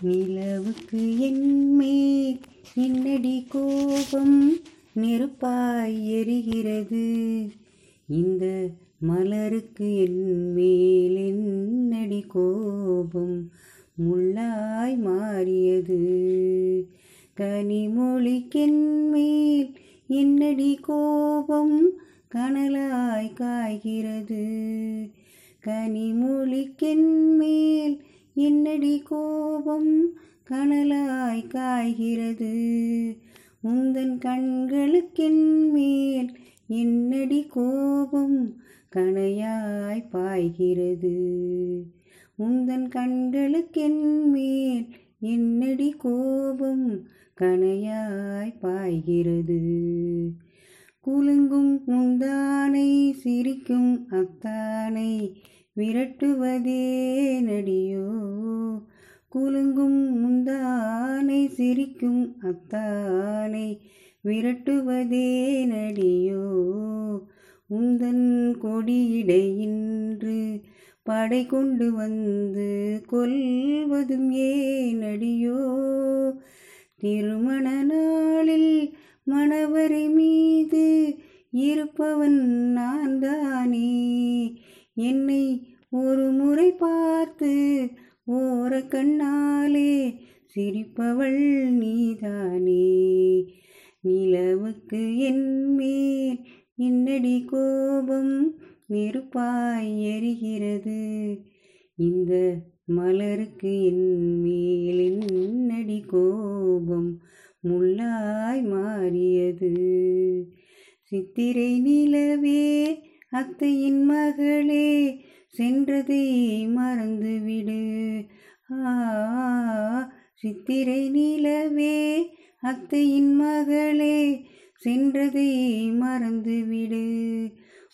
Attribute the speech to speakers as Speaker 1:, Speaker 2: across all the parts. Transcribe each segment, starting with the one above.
Speaker 1: நிலவுக்கு என்மேல் என்னடி கோபம் நெருப்பாய் எரிகிறது. இந்த மலருக்கு என்மேல் என்னடி கோபம் முள்ளாய் மாறியது. கனிமொழிக்கென்மேல் என்னடி கோபம் கனலாய் காய்கிறது. கனிமொழிக்கென்மேல் என்னடி கோபம்? கனலாய் காய்கிறது. உந்தன் கண்களுக்கென் மேல் என்னடி கோபம்? கனையாய் பாய்கிறது. உந்தன் கண்களுக்கென் மேல் என்னடி கோபம்? கனையாய் பாய்கிறது. குலுங்கும் முந்தானை சிரிக்கும் அத்தானை விரட்டுவதே நடியோ? குலுங்கும் முந்தானை சிரிக்கும் அத்தானை விரட்டுவதே நடியோ? உந்தன் கொடியிடையின்று படை கொண்டு வந்து கொல்வதும் ஏனடியோ திருமண நாளில் மணவரை மீது இருப்பவன் நான் தானே என்னை ஒரு முறை பார்த்து ஓர கண்ணாலே சிரிப்பவள் நீதானே. நிலவுக்கு என்மேல் என்னடி கோபம் நெருப்பாய் எரிகிறது. இந்த மலருக்கு என் மேல் என்னடி கோபம் முள்ளாய் மாறியது. சித்திரை நிலவே அத்தையின் மகளே சென்றதை மறந்துவிடு. ஆ சித்திரை நிலவே அத்தையின் மகளே சென்றதை மறந்துவிடு.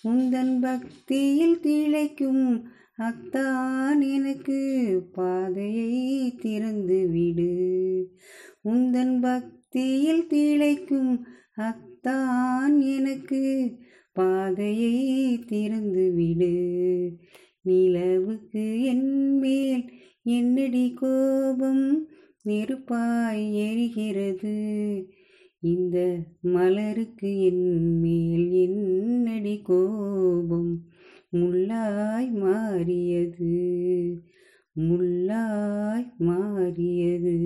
Speaker 1: உந்தன் பக்தியில் திளைக்கும் அத்தான் எனக்கு பாதையை திறந்து விடு உந்தன் பக்தியில் திளைக்கும் அத்தான் எனக்கு பாதையை திறந்து விடு. நிலவுக்கு என்மேல் என்னடி கோபம்? நெருப்பாய் எரிகிறது. இந்த மலருக்கு என்மேல் என்னடி கோபம்? முள்ளாய் மாறியது. முள்ளாய் மாறியது.